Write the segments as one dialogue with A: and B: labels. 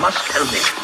A: must tell me.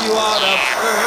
B: you ought to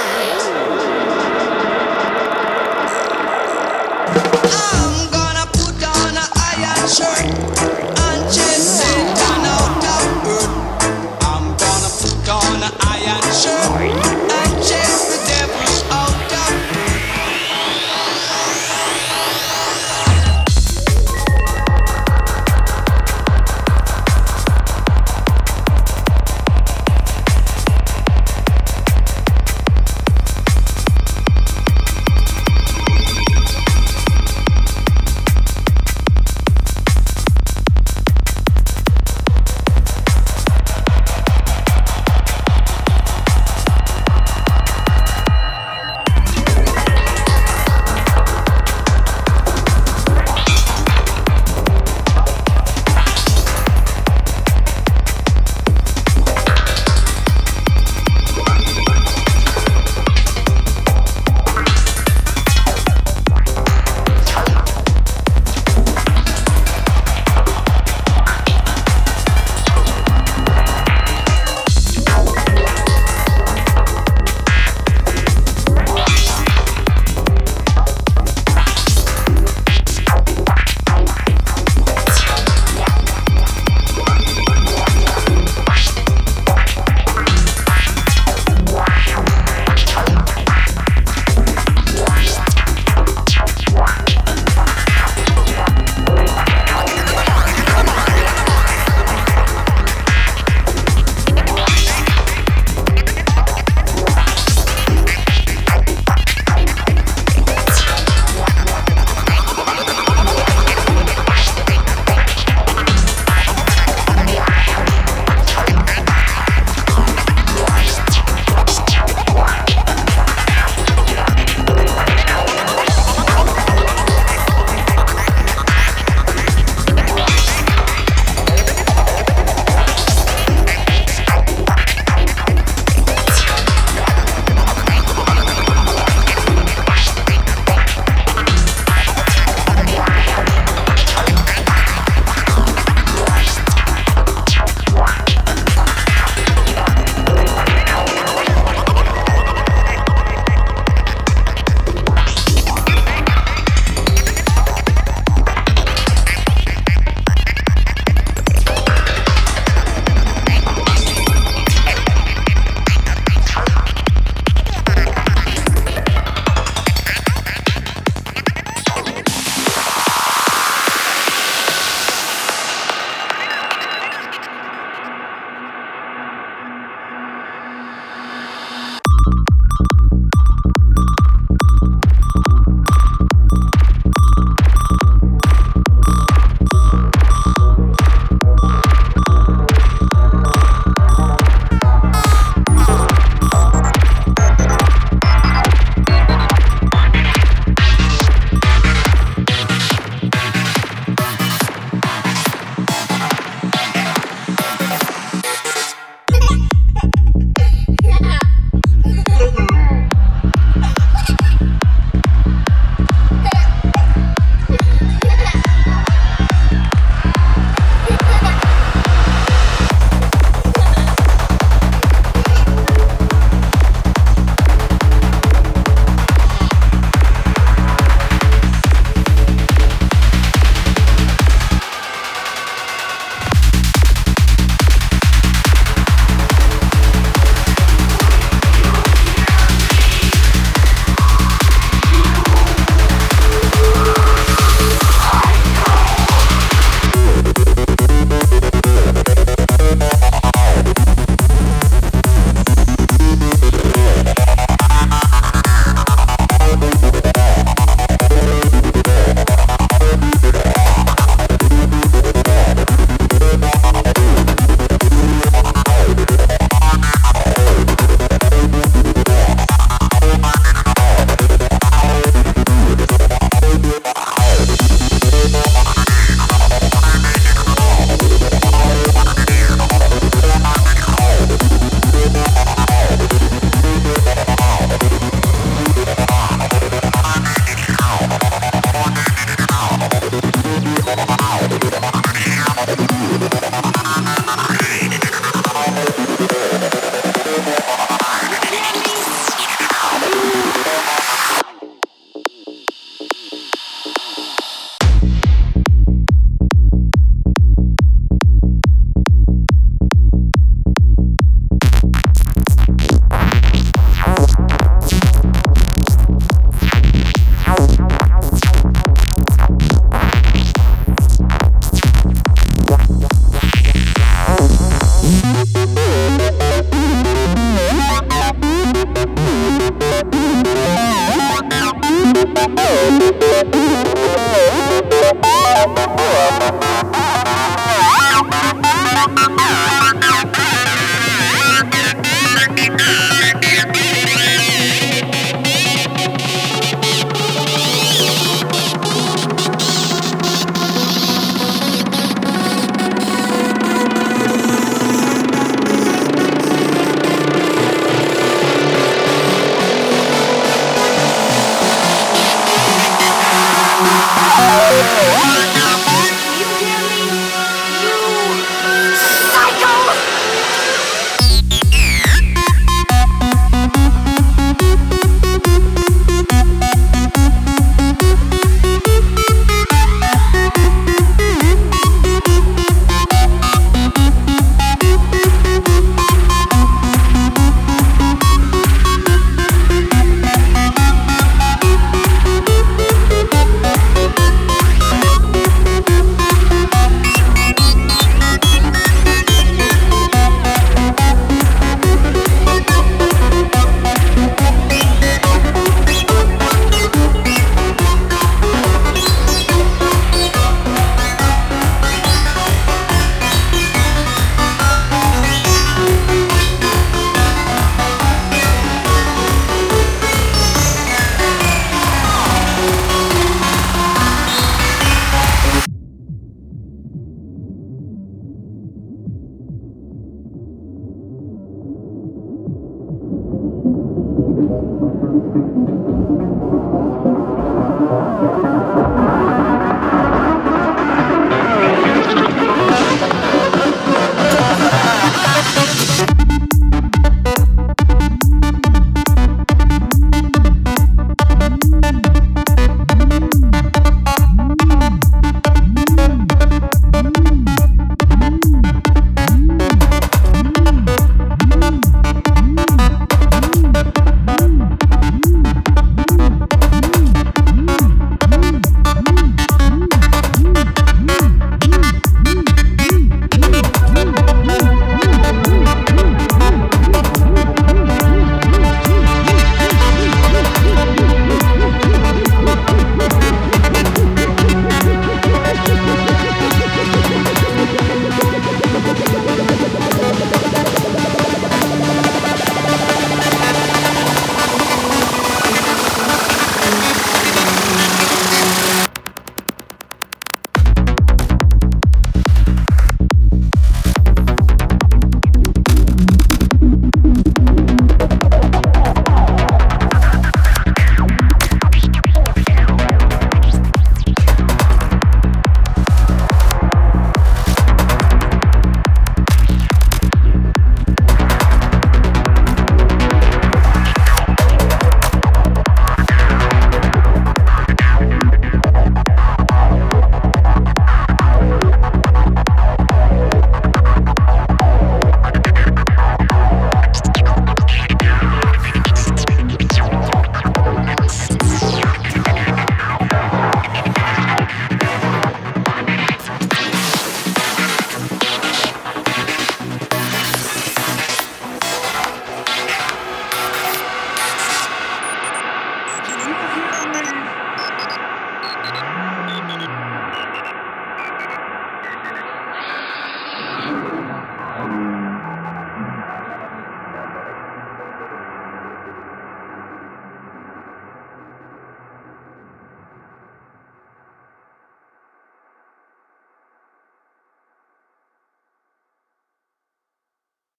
B: フフフフ。